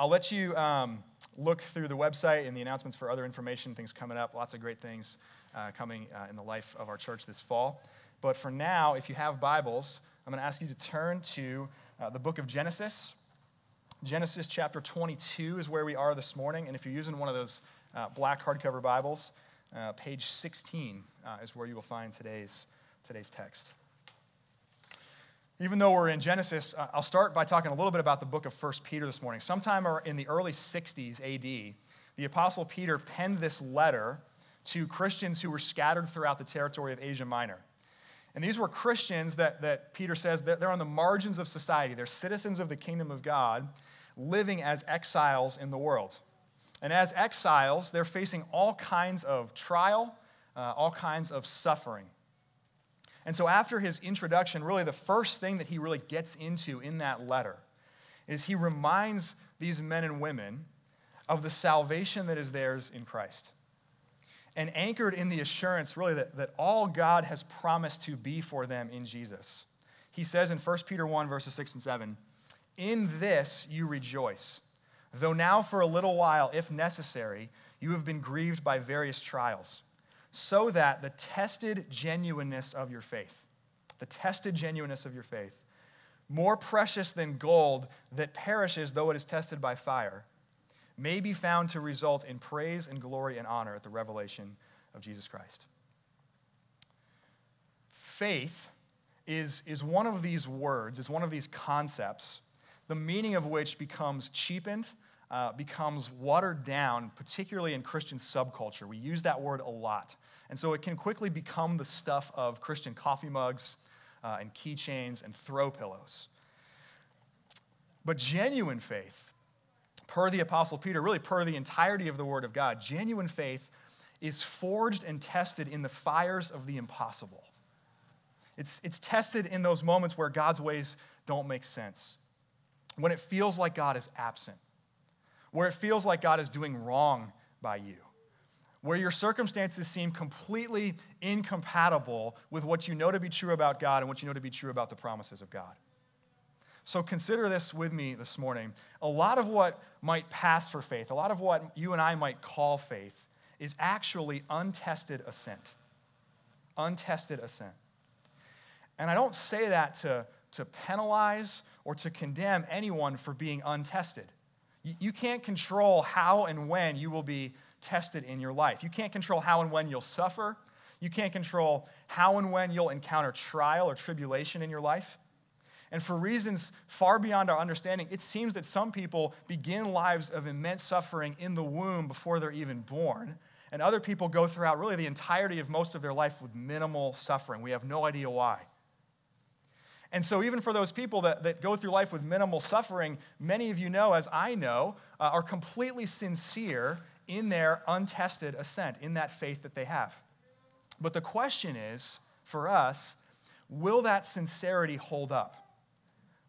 I'll let you um, look through the website and the announcements for other information, things coming up, lots of great things uh, coming uh, in the life of our church this fall. But for now, if you have Bibles, I'm going to ask you to turn to uh, the book of Genesis. Genesis chapter 22 is where we are this morning. And if you're using one of those uh, black hardcover Bibles, uh, page 16 uh, is where you will find today's, today's text. Even though we're in Genesis, uh, I'll start by talking a little bit about the book of 1 Peter this morning. Sometime in the early 60s AD, the Apostle Peter penned this letter to Christians who were scattered throughout the territory of Asia Minor. And these were Christians that, that Peter says that they're on the margins of society. They're citizens of the kingdom of God, living as exiles in the world. And as exiles, they're facing all kinds of trial, uh, all kinds of suffering. And so, after his introduction, really the first thing that he really gets into in that letter is he reminds these men and women of the salvation that is theirs in Christ and anchored in the assurance, really, that, that all God has promised to be for them in Jesus. He says in 1 Peter 1, verses 6 and 7, In this you rejoice, though now for a little while, if necessary, you have been grieved by various trials, so that the tested genuineness of your faith, the tested genuineness of your faith, more precious than gold that perishes though it is tested by fire, may be found to result in praise and glory and honor at the revelation of Jesus Christ. Faith is, is one of these words, is one of these concepts, the meaning of which becomes cheapened, uh, becomes watered down, particularly in Christian subculture. We use that word a lot. And so it can quickly become the stuff of Christian coffee mugs uh, and keychains and throw pillows. But genuine faith, per the Apostle Peter, really per the entirety of the Word of God, genuine faith is forged and tested in the fires of the impossible. It's, it's tested in those moments where God's ways don't make sense, when it feels like God is absent, where it feels like God is doing wrong by you, where your circumstances seem completely incompatible with what you know to be true about God and what you know to be true about the promises of God. So consider this with me this morning. A lot of what might pass for faith, a lot of what you and I might call faith, is actually untested assent. Untested assent. And I don't say that to, to penalize or to condemn anyone for being untested. You, can't control how and when you will be tested in your life. You can't control how and when you'll suffer. You can't control how and when you'll encounter trial or tribulation in your life. And for reasons far beyond our understanding, it seems that some people begin lives of immense suffering in the womb before they're even born. And other people go throughout really the entirety of most of their life with minimal suffering. We have no idea why. And so, even for those people that, that go through life with minimal suffering, many of you know, as I know, uh, are completely sincere in their untested assent, in that faith that they have. But the question is for us, will that sincerity hold up?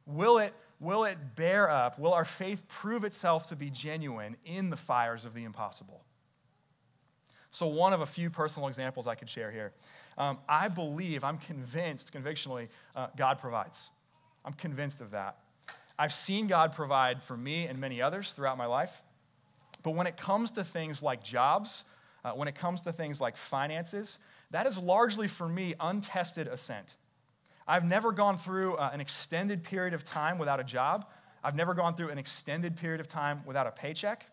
Will it, will it bear up? Will our faith prove itself to be genuine in the fires of the impossible? So, one of a few personal examples I could share here. Um, I believe, I'm convinced, convictionally, uh, God provides. I'm convinced of that. I've seen God provide for me and many others throughout my life. But when it comes to things like jobs, uh, when it comes to things like finances, that is largely for me untested assent. I've never gone through uh, an extended period of time without a job. I've never gone through an extended period of time without a paycheck.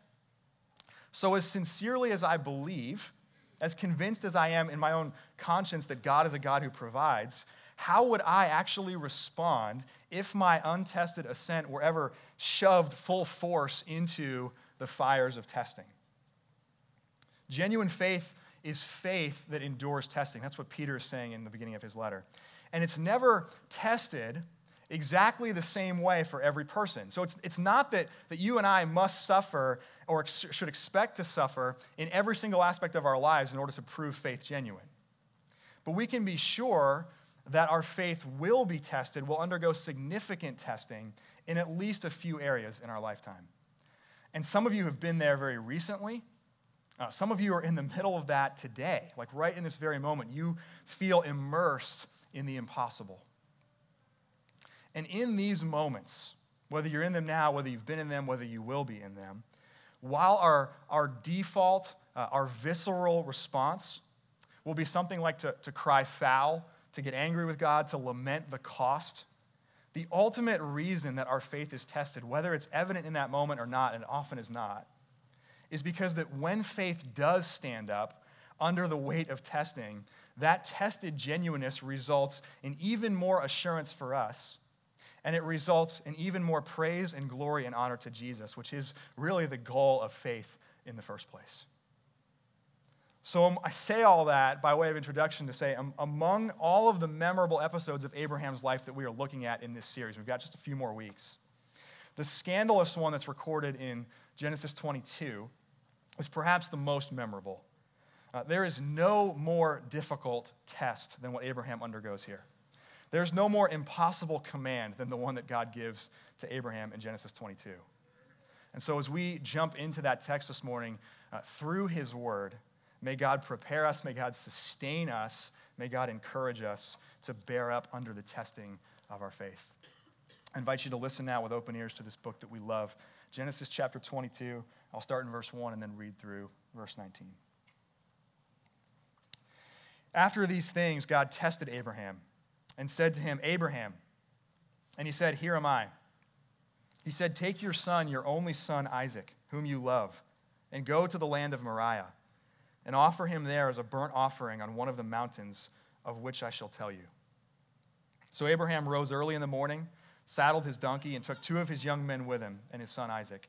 So, as sincerely as I believe, as convinced as I am in my own conscience that God is a God who provides, how would I actually respond if my untested assent were ever shoved full force into the fires of testing? Genuine faith is faith that endures testing. That's what Peter is saying in the beginning of his letter and it's never tested exactly the same way for every person. So it's, it's not that, that you and I must suffer or ex- should expect to suffer in every single aspect of our lives in order to prove faith genuine. But we can be sure that our faith will be tested, will undergo significant testing in at least a few areas in our lifetime. And some of you have been there very recently. Uh, some of you are in the middle of that today, like right in this very moment. You feel immersed in the impossible. And in these moments, whether you're in them now, whether you've been in them, whether you will be in them, while our, our default, uh, our visceral response will be something like to, to cry foul, to get angry with God, to lament the cost, the ultimate reason that our faith is tested, whether it's evident in that moment or not, and often is not, is because that when faith does stand up under the weight of testing, that tested genuineness results in even more assurance for us. And it results in even more praise and glory and honor to Jesus, which is really the goal of faith in the first place. So um, I say all that by way of introduction to say, um, among all of the memorable episodes of Abraham's life that we are looking at in this series, we've got just a few more weeks. The scandalous one that's recorded in Genesis 22 is perhaps the most memorable. Uh, there is no more difficult test than what Abraham undergoes here. There's no more impossible command than the one that God gives to Abraham in Genesis 22. And so, as we jump into that text this morning, uh, through his word, may God prepare us, may God sustain us, may God encourage us to bear up under the testing of our faith. I invite you to listen now with open ears to this book that we love Genesis chapter 22. I'll start in verse 1 and then read through verse 19. After these things, God tested Abraham and said to him, Abraham. And he said, Here am I. He said, Take your son, your only son, Isaac, whom you love, and go to the land of Moriah, and offer him there as a burnt offering on one of the mountains of which I shall tell you. So Abraham rose early in the morning, saddled his donkey, and took two of his young men with him and his son Isaac.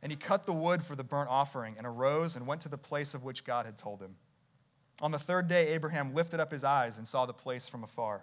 And he cut the wood for the burnt offering, and arose and went to the place of which God had told him. On the third day, Abraham lifted up his eyes and saw the place from afar.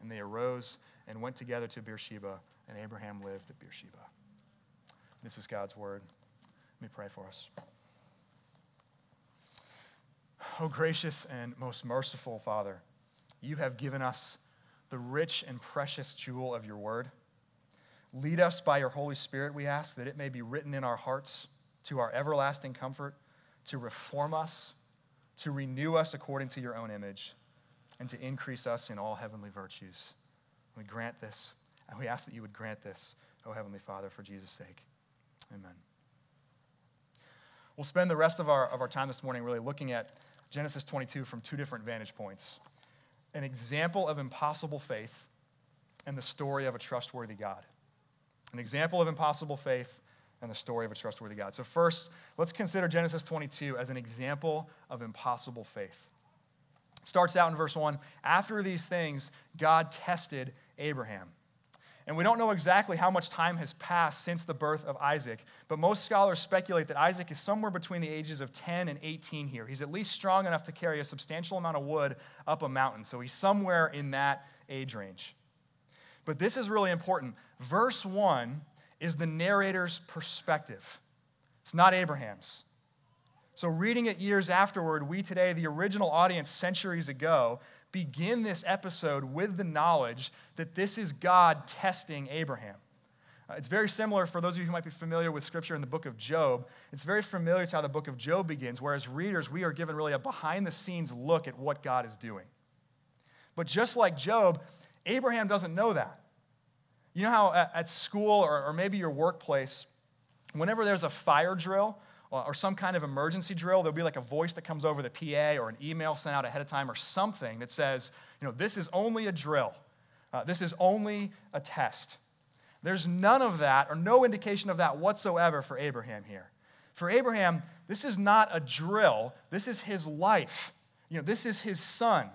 and they arose and went together to Beersheba, and Abraham lived at Beersheba. This is God's word. Let me pray for us. Oh, gracious and most merciful Father, you have given us the rich and precious jewel of your word. Lead us by your Holy Spirit, we ask, that it may be written in our hearts to our everlasting comfort, to reform us, to renew us according to your own image and to increase us in all heavenly virtues. We grant this, and we ask that you would grant this, O Heavenly Father, for Jesus' sake. Amen. We'll spend the rest of our, of our time this morning really looking at Genesis 22 from two different vantage points an example of impossible faith and the story of a trustworthy God. An example of impossible faith and the story of a trustworthy God. So, first, let's consider Genesis 22 as an example of impossible faith starts out in verse 1 After these things, God tested Abraham. And we don't know exactly how much time has passed since the birth of Isaac, but most scholars speculate that Isaac is somewhere between the ages of 10 and 18 here. He's at least strong enough to carry a substantial amount of wood up a mountain, so he's somewhere in that age range. But this is really important. Verse 1 is the narrator's perspective, it's not Abraham's. So, reading it years afterward, we today, the original audience centuries ago, begin this episode with the knowledge that this is God testing Abraham. Uh, it's very similar for those of you who might be familiar with scripture in the book of Job. It's very familiar to how the book of Job begins, whereas readers, we are given really a behind the scenes look at what God is doing. But just like Job, Abraham doesn't know that. You know how at school or, or maybe your workplace, whenever there's a fire drill, or some kind of emergency drill, there'll be like a voice that comes over the PA or an email sent out ahead of time or something that says, you know, this is only a drill. Uh, this is only a test. There's none of that or no indication of that whatsoever for Abraham here. For Abraham, this is not a drill, this is his life. You know, this is his son.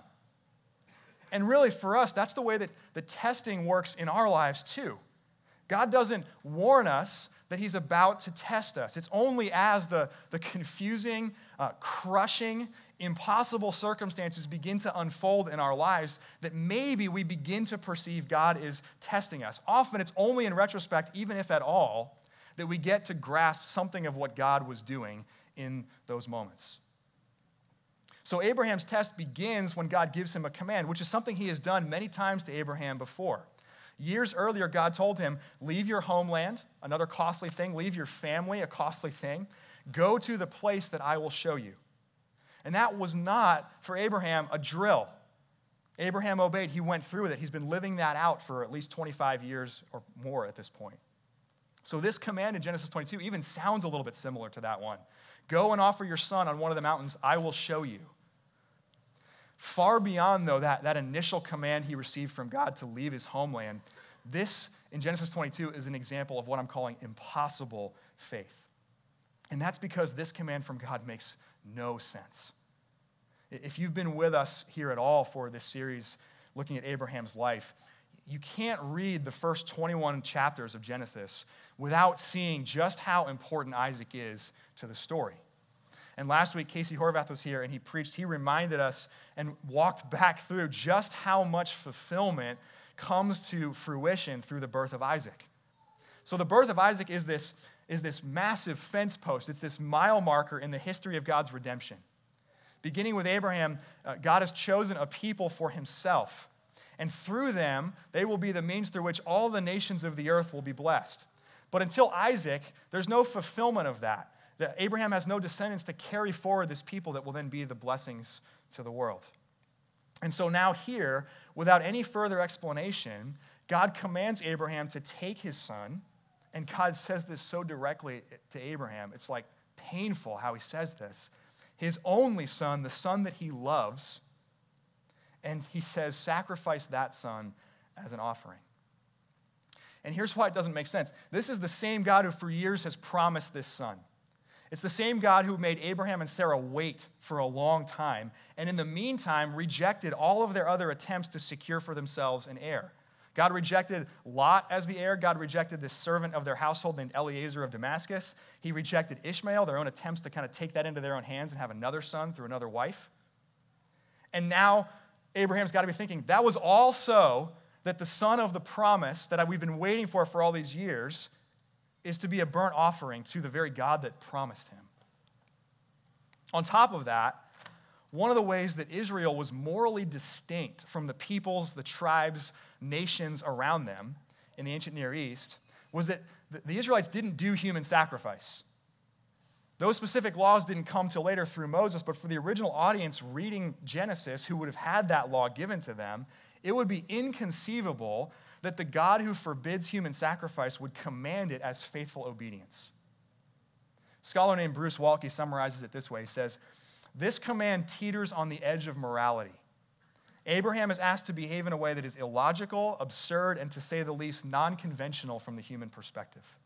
And really, for us, that's the way that the testing works in our lives too. God doesn't warn us that he's about to test us. It's only as the, the confusing, uh, crushing, impossible circumstances begin to unfold in our lives that maybe we begin to perceive God is testing us. Often it's only in retrospect, even if at all, that we get to grasp something of what God was doing in those moments. So Abraham's test begins when God gives him a command, which is something he has done many times to Abraham before. Years earlier, God told him, Leave your homeland, another costly thing, leave your family, a costly thing. Go to the place that I will show you. And that was not for Abraham a drill. Abraham obeyed, he went through with it. He's been living that out for at least 25 years or more at this point. So, this command in Genesis 22 even sounds a little bit similar to that one. Go and offer your son on one of the mountains, I will show you. Far beyond, though, that, that initial command he received from God to leave his homeland, this in Genesis 22 is an example of what I'm calling impossible faith. And that's because this command from God makes no sense. If you've been with us here at all for this series looking at Abraham's life, you can't read the first 21 chapters of Genesis without seeing just how important Isaac is to the story. And last week, Casey Horvath was here and he preached. He reminded us and walked back through just how much fulfillment comes to fruition through the birth of Isaac. So, the birth of Isaac is this, is this massive fence post, it's this mile marker in the history of God's redemption. Beginning with Abraham, uh, God has chosen a people for himself. And through them, they will be the means through which all the nations of the earth will be blessed. But until Isaac, there's no fulfillment of that that Abraham has no descendants to carry forward this people that will then be the blessings to the world. And so now, here, without any further explanation, God commands Abraham to take his son, and God says this so directly to Abraham. It's like painful how he says this. His only son, the son that he loves, and he says, sacrifice that son as an offering. And here's why it doesn't make sense. This is the same God who for years has promised this son. It's the same God who made Abraham and Sarah wait for a long time, and in the meantime rejected all of their other attempts to secure for themselves an heir. God rejected Lot as the heir. God rejected this servant of their household named Eliezer of Damascus. He rejected Ishmael, their own attempts to kind of take that into their own hands and have another son through another wife. And now Abraham's got to be thinking, that was all so that the son of the promise that we've been waiting for for all these years is to be a burnt offering to the very God that promised him. On top of that, one of the ways that Israel was morally distinct from the peoples, the tribes, nations around them in the ancient Near East was that the Israelites didn't do human sacrifice. Those specific laws didn't come till later through Moses, but for the original audience reading Genesis, who would have had that law given to them, it would be inconceivable that the God who forbids human sacrifice would command it as faithful obedience. A scholar named Bruce Waltke summarizes it this way He says, This command teeters on the edge of morality. Abraham is asked to behave in a way that is illogical, absurd, and to say the least, non conventional from the human perspective.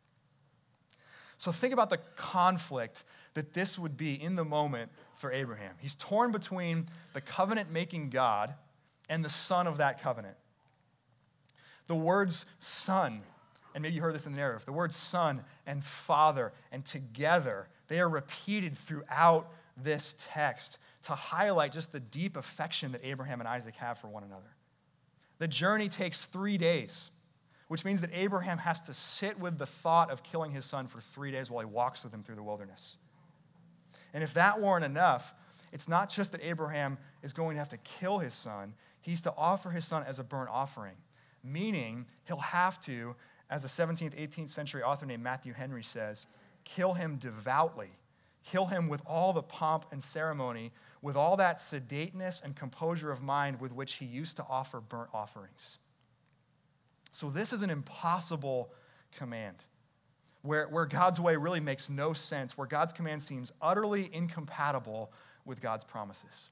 So think about the conflict that this would be in the moment for Abraham. He's torn between the covenant making God and the son of that covenant. The words son, and maybe you heard this in the narrative, the words son and father and together, they are repeated throughout this text to highlight just the deep affection that Abraham and Isaac have for one another. The journey takes three days, which means that Abraham has to sit with the thought of killing his son for three days while he walks with him through the wilderness. And if that weren't enough, it's not just that Abraham is going to have to kill his son, he's to offer his son as a burnt offering, meaning he'll have to, as a 17th, 18th century author named Matthew Henry says, kill him devoutly, kill him with all the pomp and ceremony, with all that sedateness and composure of mind with which he used to offer burnt offerings. So, this is an impossible command where, where God's way really makes no sense, where God's command seems utterly incompatible with God's promises.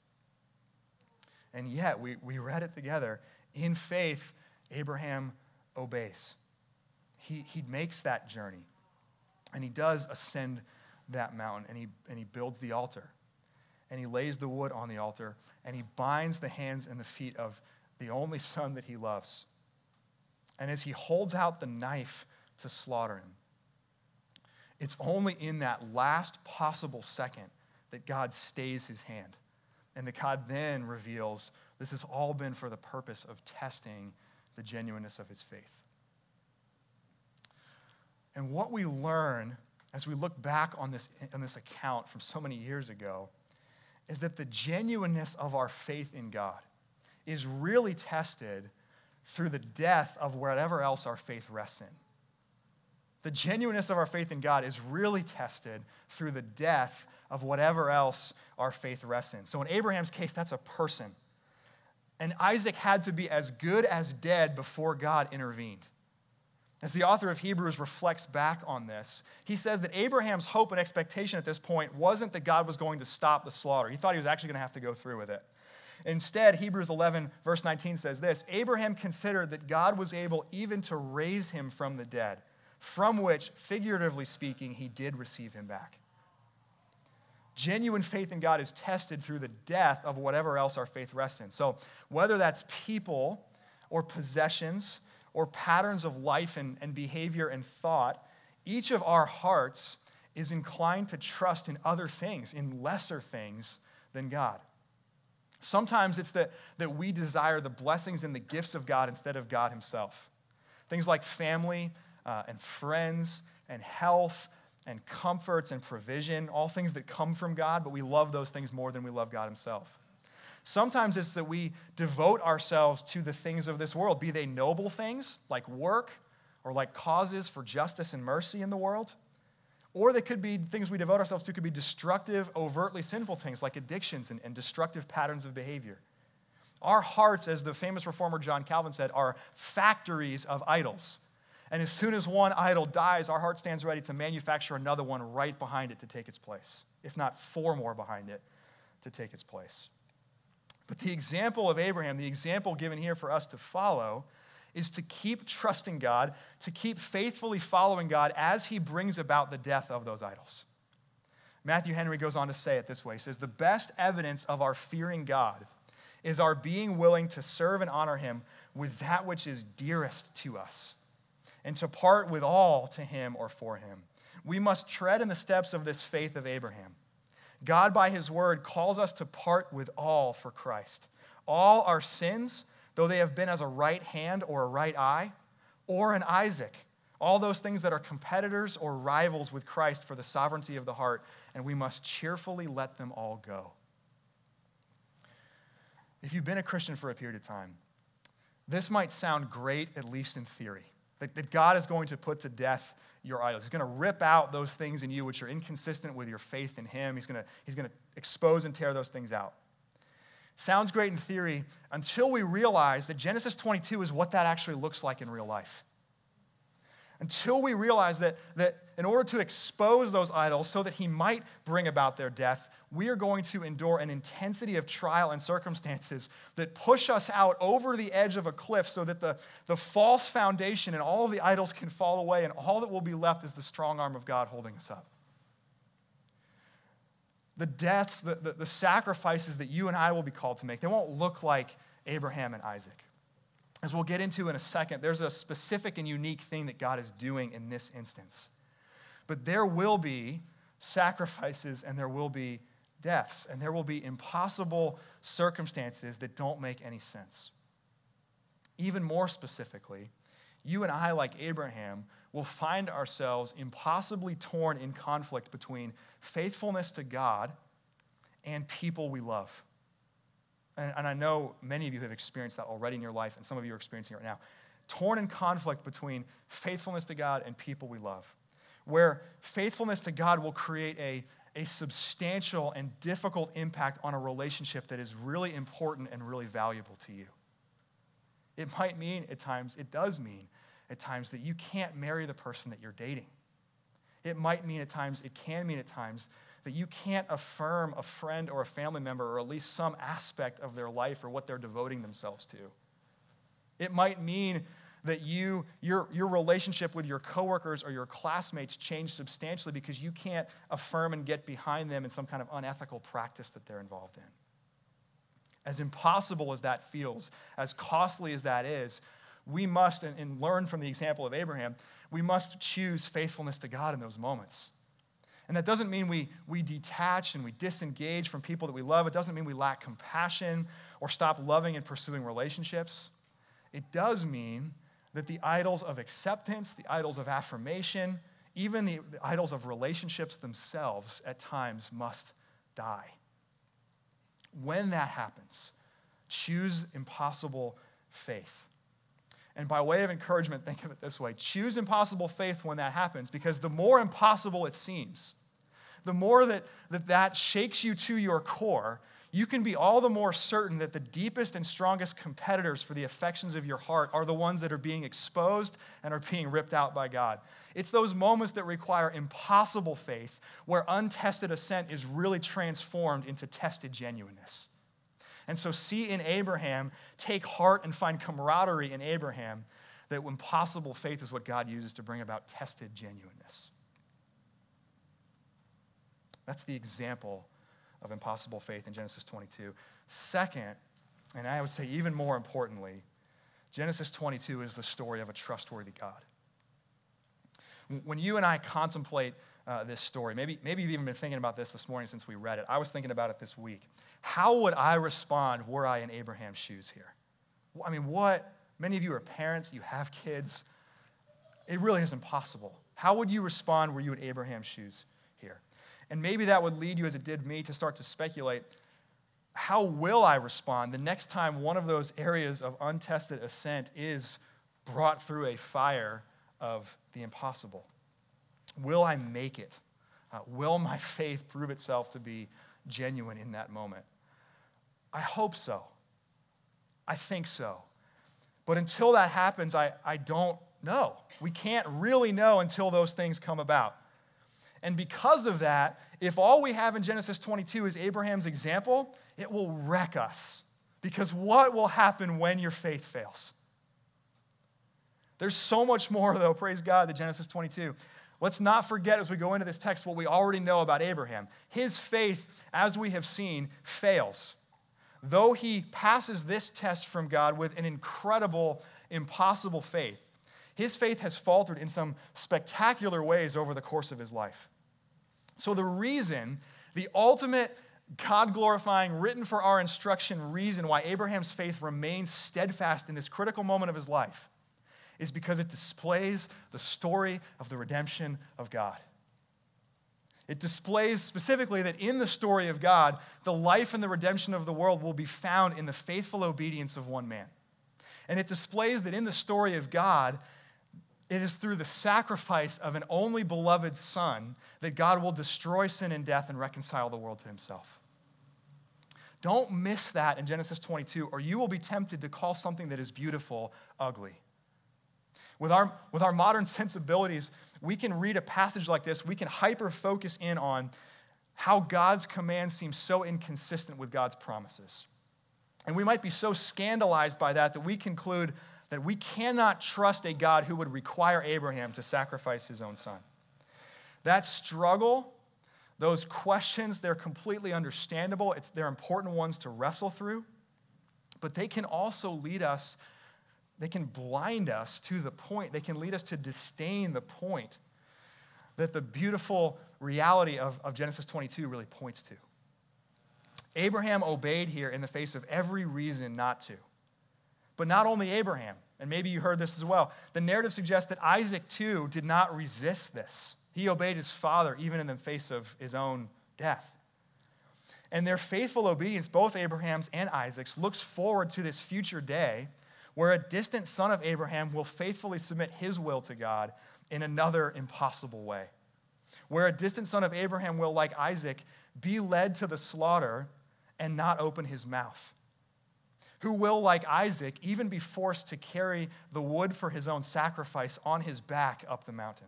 And yet, we, we read it together. In faith, Abraham obeys. He, he makes that journey. And he does ascend that mountain, and he, and he builds the altar. And he lays the wood on the altar, and he binds the hands and the feet of the only son that he loves. And as he holds out the knife to slaughter him, it's only in that last possible second that God stays his hand. And that God then reveals this has all been for the purpose of testing the genuineness of his faith. And what we learn as we look back on this, on this account from so many years ago is that the genuineness of our faith in God is really tested through the death of whatever else our faith rests in. The genuineness of our faith in God is really tested through the death of whatever else our faith rests in. So in Abraham's case, that's a person. And Isaac had to be as good as dead before God intervened. As the author of Hebrews reflects back on this, he says that Abraham's hope and expectation at this point wasn't that God was going to stop the slaughter. He thought he was actually going to have to go through with it. Instead, Hebrews 11, verse 19 says this Abraham considered that God was able even to raise him from the dead, from which, figuratively speaking, he did receive him back. Genuine faith in God is tested through the death of whatever else our faith rests in. So, whether that's people or possessions or patterns of life and, and behavior and thought, each of our hearts is inclined to trust in other things, in lesser things than God. Sometimes it's that, that we desire the blessings and the gifts of God instead of God Himself. Things like family uh, and friends and health and comforts and provision, all things that come from God, but we love those things more than we love God Himself. Sometimes it's that we devote ourselves to the things of this world, be they noble things like work or like causes for justice and mercy in the world. Or they could be things we devote ourselves to, could be destructive, overtly sinful things like addictions and, and destructive patterns of behavior. Our hearts, as the famous reformer John Calvin said, are factories of idols. And as soon as one idol dies, our heart stands ready to manufacture another one right behind it to take its place, if not four more behind it to take its place. But the example of Abraham, the example given here for us to follow, is to keep trusting God, to keep faithfully following God as he brings about the death of those idols. Matthew Henry goes on to say it this way He says, The best evidence of our fearing God is our being willing to serve and honor him with that which is dearest to us and to part with all to him or for him. We must tread in the steps of this faith of Abraham. God, by his word, calls us to part with all for Christ. All our sins, though they have been as a right hand or a right eye, or an Isaac, all those things that are competitors or rivals with Christ for the sovereignty of the heart, and we must cheerfully let them all go. If you've been a Christian for a period of time, this might sound great, at least in theory. That, that God is going to put to death your idols. He's going to rip out those things in you which are inconsistent with your faith in Him. He's going to, he's going to expose and tear those things out. Sounds great in theory until we realize that Genesis 22 is what that actually looks like in real life. Until we realize that, that in order to expose those idols so that He might bring about their death, we are going to endure an intensity of trial and circumstances that push us out over the edge of a cliff so that the, the false foundation and all of the idols can fall away, and all that will be left is the strong arm of God holding us up. The deaths, the, the, the sacrifices that you and I will be called to make, they won't look like Abraham and Isaac. as we'll get into in a second, there's a specific and unique thing that God is doing in this instance. But there will be sacrifices and there will be deaths, and there will be impossible circumstances that don't make any sense. Even more specifically, you and I, like Abraham, will find ourselves impossibly torn in conflict between faithfulness to God and people we love. And, and, I know many of you have experienced that already in your life, and some of you are experiencing it right now. Torn in conflict between faithfulness to God and people we love, where faithfulness to God will create a, a substantial and difficult impact on a relationship that is really important and really valuable to you. It might mean at times, it does mean at times that you can't marry the person that you're dating. It might mean at times, it can mean at times, that you can't affirm a friend or a family member or at least some aspect of their life or what they're devoting themselves to. It might mean that you, your, your relationship with your coworkers or your classmates changed substantially because you can't affirm and get behind them in some kind of unethical practice that they're involved in. As impossible as that feels, as costly as that is, we must, and, and learn from the example of Abraham, we must choose faithfulness to God in those moments. And that doesn't mean we, we detach and we disengage from people that we love. It doesn't mean we lack compassion or stop loving and pursuing relationships. It does mean that the idols of acceptance, the idols of affirmation, even the, the idols of relationships themselves at times must die. When that happens, choose impossible faith. And by way of encouragement, think of it this way choose impossible faith when that happens, because the more impossible it seems, the more that that, that shakes you to your core, you can be all the more certain that the deepest and strongest competitors for the affections of your heart are the ones that are being exposed and are being ripped out by God. It's those moments that require impossible faith where untested assent is really transformed into tested genuineness. And so, see in Abraham, take heart and find camaraderie in Abraham that impossible faith is what God uses to bring about tested genuineness. That's the example of impossible faith in Genesis 22. Second, and I would say even more importantly, Genesis 22 is the story of a trustworthy God. When you and I contemplate uh, this story, maybe, maybe you've even been thinking about this this morning since we read it. I was thinking about it this week. How would I respond were I in Abraham's shoes here? I mean, what? Many of you are parents, you have kids. It really is impossible. How would you respond were you in Abraham's shoes? And maybe that would lead you, as it did me, to start to speculate how will I respond the next time one of those areas of untested assent is brought through a fire of the impossible? Will I make it? Uh, will my faith prove itself to be genuine in that moment? I hope so. I think so. But until that happens, I, I don't know. We can't really know until those things come about. And because of that, if all we have in Genesis 22 is Abraham's example, it will wreck us. Because what will happen when your faith fails? There's so much more, though, praise God, than Genesis 22. Let's not forget as we go into this text what we already know about Abraham. His faith, as we have seen, fails. Though he passes this test from God with an incredible, impossible faith, his faith has faltered in some spectacular ways over the course of his life. So, the reason, the ultimate God glorifying, written for our instruction reason why Abraham's faith remains steadfast in this critical moment of his life is because it displays the story of the redemption of God. It displays specifically that in the story of God, the life and the redemption of the world will be found in the faithful obedience of one man. And it displays that in the story of God, it is through the sacrifice of an only beloved Son that God will destroy sin and death and reconcile the world to himself. Don't miss that in Genesis 22, or you will be tempted to call something that is beautiful ugly. With our, with our modern sensibilities, we can read a passage like this, we can hyper focus in on how God's commands seem so inconsistent with God's promises. And we might be so scandalized by that that we conclude that we cannot trust a God who would require Abraham to sacrifice his own son. That struggle, those questions, they're completely understandable. It's, they're important ones to wrestle through, but they can also lead us they can blind us to the point, they can lead us to disdain the point that the beautiful reality of, of Genesis 22 really points to. Abraham obeyed here in the face of every reason not to. But not only Abraham, and maybe you heard this as well, the narrative suggests that Isaac too did not resist this. He obeyed his father even in the face of his own death. And their faithful obedience, both Abraham's and Isaac's, looks forward to this future day where a distant son of Abraham will faithfully submit his will to God in another impossible way. Where a distant son of Abraham will, like Isaac, be led to the slaughter and not open his mouth. Who will, like Isaac, even be forced to carry the wood for his own sacrifice on his back up the mountain.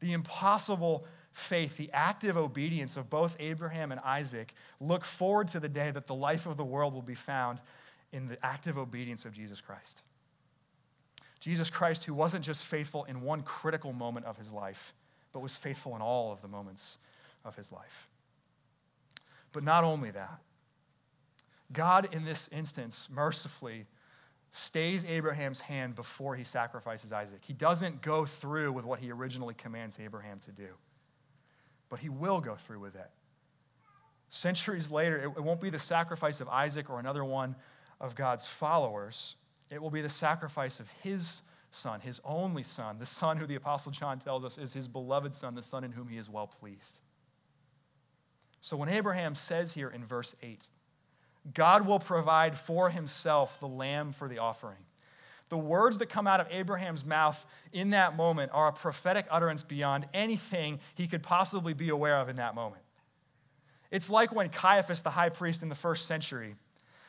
The impossible faith, the active obedience of both Abraham and Isaac look forward to the day that the life of the world will be found in the active obedience of Jesus Christ. Jesus Christ, who wasn't just faithful in one critical moment of his life, but was faithful in all of the moments of his life. But not only that, God, in this instance, mercifully stays Abraham's hand before he sacrifices Isaac. He doesn't go through with what he originally commands Abraham to do, but he will go through with it. Centuries later, it won't be the sacrifice of Isaac or another one of God's followers. It will be the sacrifice of his son, his only son, the son who the Apostle John tells us is his beloved son, the son in whom he is well pleased. So when Abraham says here in verse 8, God will provide for himself the lamb for the offering. The words that come out of Abraham's mouth in that moment are a prophetic utterance beyond anything he could possibly be aware of in that moment. It's like when Caiaphas, the high priest in the first century,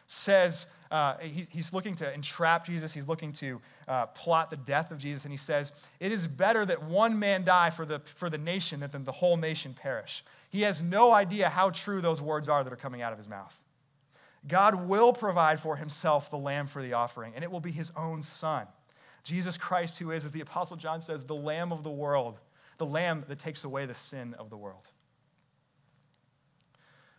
says, uh, he, he's looking to entrap Jesus, he's looking to uh, plot the death of Jesus, and he says, It is better that one man die for the, for the nation than the whole nation perish. He has no idea how true those words are that are coming out of his mouth. God will provide for himself the lamb for the offering, and it will be his own son. Jesus Christ, who is, as the Apostle John says, the lamb of the world, the lamb that takes away the sin of the world.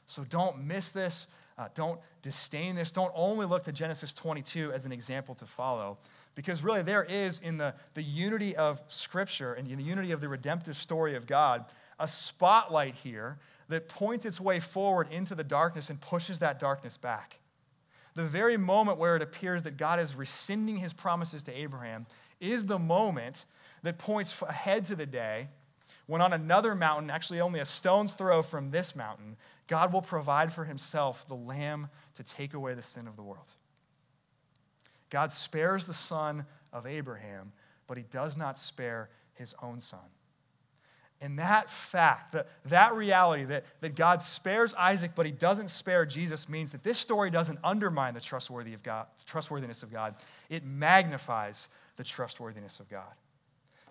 So don't miss this. Uh, don't disdain this. Don't only look to Genesis 22 as an example to follow, because really there is in the, the unity of Scripture and in the unity of the redemptive story of God a spotlight here that points its way forward into the darkness and pushes that darkness back. The very moment where it appears that God is rescinding his promises to Abraham is the moment that points ahead to the day when, on another mountain, actually only a stone's throw from this mountain, God will provide for himself the lamb to take away the sin of the world. God spares the son of Abraham, but he does not spare his own son. And that fact, that, that reality that, that God spares Isaac, but he doesn't spare Jesus, means that this story doesn't undermine the trustworthy of God, trustworthiness of God. It magnifies the trustworthiness of God.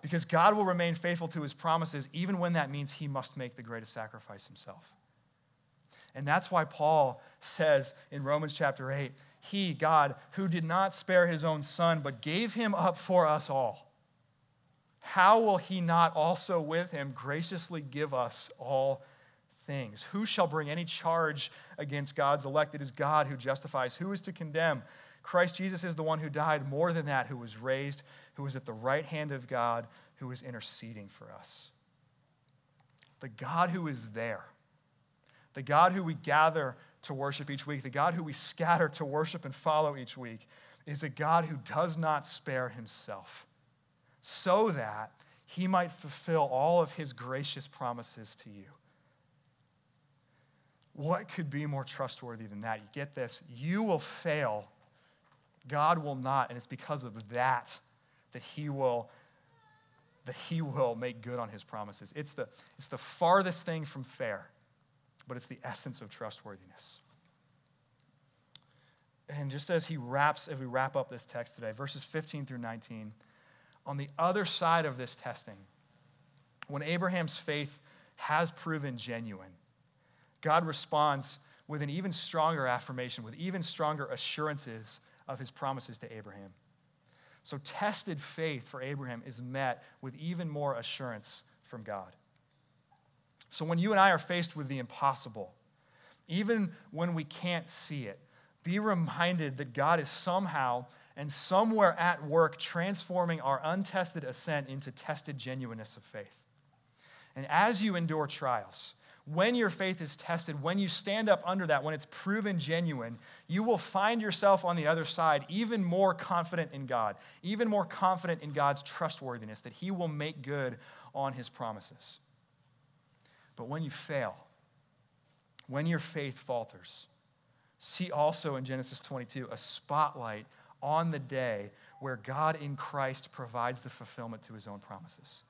Because God will remain faithful to his promises, even when that means he must make the greatest sacrifice himself. And that's why Paul says in Romans chapter 8, He, God, who did not spare his own son, but gave him up for us all how will he not also with him graciously give us all things? Who shall bring any charge against God's elect? It is God who justifies. Who is to condemn? Christ Jesus is the one who died, more than that, who was raised, who is at the right hand of God, who is interceding for us. The God who is there, the God who we gather to worship each week, the God who we scatter to worship and follow each week, is a God who does not spare himself so that he might fulfill all of his gracious promises to you. What could be more trustworthy than that? You get this? You will fail, God will not, and it's because of that that he will that he will make good on his promises. It's the, it's the farthest thing from fair, but it's the essence of trustworthiness. And just as he wraps, as we wrap up this text today, verses 15 through 19, on the other side of this testing, when Abraham's faith has proven genuine, God responds with an even stronger affirmation, with even stronger assurances of his promises to Abraham. So, tested faith for Abraham is met with even more assurance from God. So, when you and I are faced with the impossible, even when we can't see it, be reminded that God is somehow and somewhere at work transforming our untested assent into tested genuineness of faith. And as you endure trials, when your faith is tested, when you stand up under that, when it's proven genuine, you will find yourself on the other side even more confident in God, even more confident in God's trustworthiness, that He will make good on His promises. But when you fail, when your faith falters, see also in Genesis 22 a spotlight on the day where God in Christ provides the fulfillment to His own promises,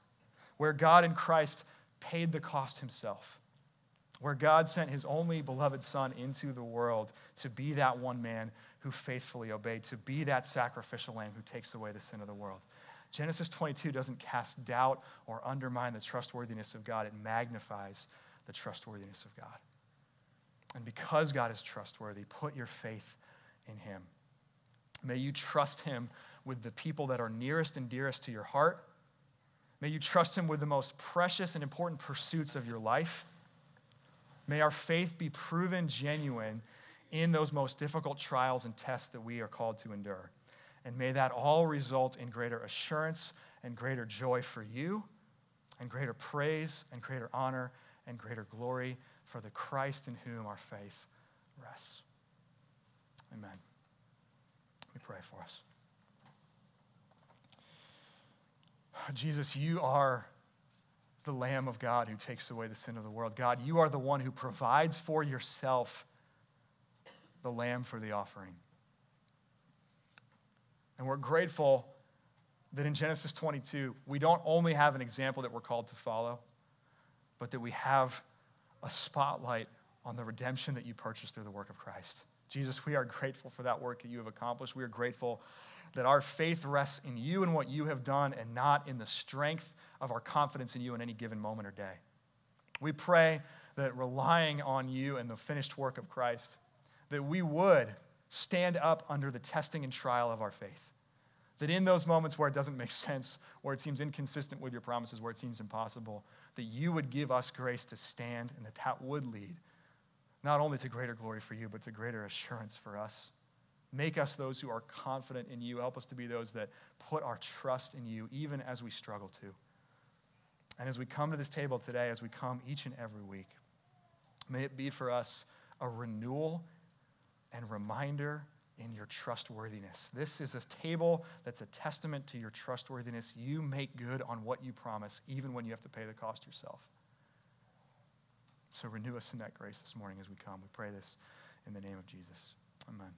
where God in Christ paid the cost Himself where God sent his only beloved Son into the world to be that one man who faithfully obeyed, to be that sacrificial lamb who takes away the sin of the world. Genesis 22 doesn't cast doubt or undermine the trustworthiness of God, it magnifies the trustworthiness of God. And because God is trustworthy, put your faith in him. May you trust him with the people that are nearest and dearest to your heart. May you trust him with the most precious and important pursuits of your life. May our faith be proven genuine in those most difficult trials and tests that we are called to endure. And may that all result in greater assurance and greater joy for you, and greater praise and greater honor and greater glory for the Christ in whom our faith rests. Amen. Pray for us. Jesus, you are the Lamb of God who takes away the sin of the world. God, you are the one who provides for yourself the lamb for the offering. And we're grateful that in Genesis 22, we don't only have an example that we're called to follow, but that we have a spotlight on the redemption that you purchased through the work of Christ. Jesus, we are grateful for that work that you have accomplished. We are grateful that our faith rests in you and what you have done and not in the strength of our confidence in you in any given moment or day. We pray that relying on you and the finished work of Christ, that we would stand up under the testing and trial of our faith. That in those moments where it doesn't make sense, where it seems inconsistent with your promises, where it seems impossible, that you would give us grace to stand and that that would lead not only to greater glory for you, but to greater assurance for us. Make us those who are confident in you. Help us to be those that put our trust in you, even as we struggle to. And as we come to this table today, as we come each and every week, may it be for us a renewal and reminder in your trustworthiness. This is a table that's a testament to your trustworthiness. You make good on what you promise, even when you have to pay the cost yourself. So renew us in that grace this morning as we come. We pray this in the name of Jesus. Amen.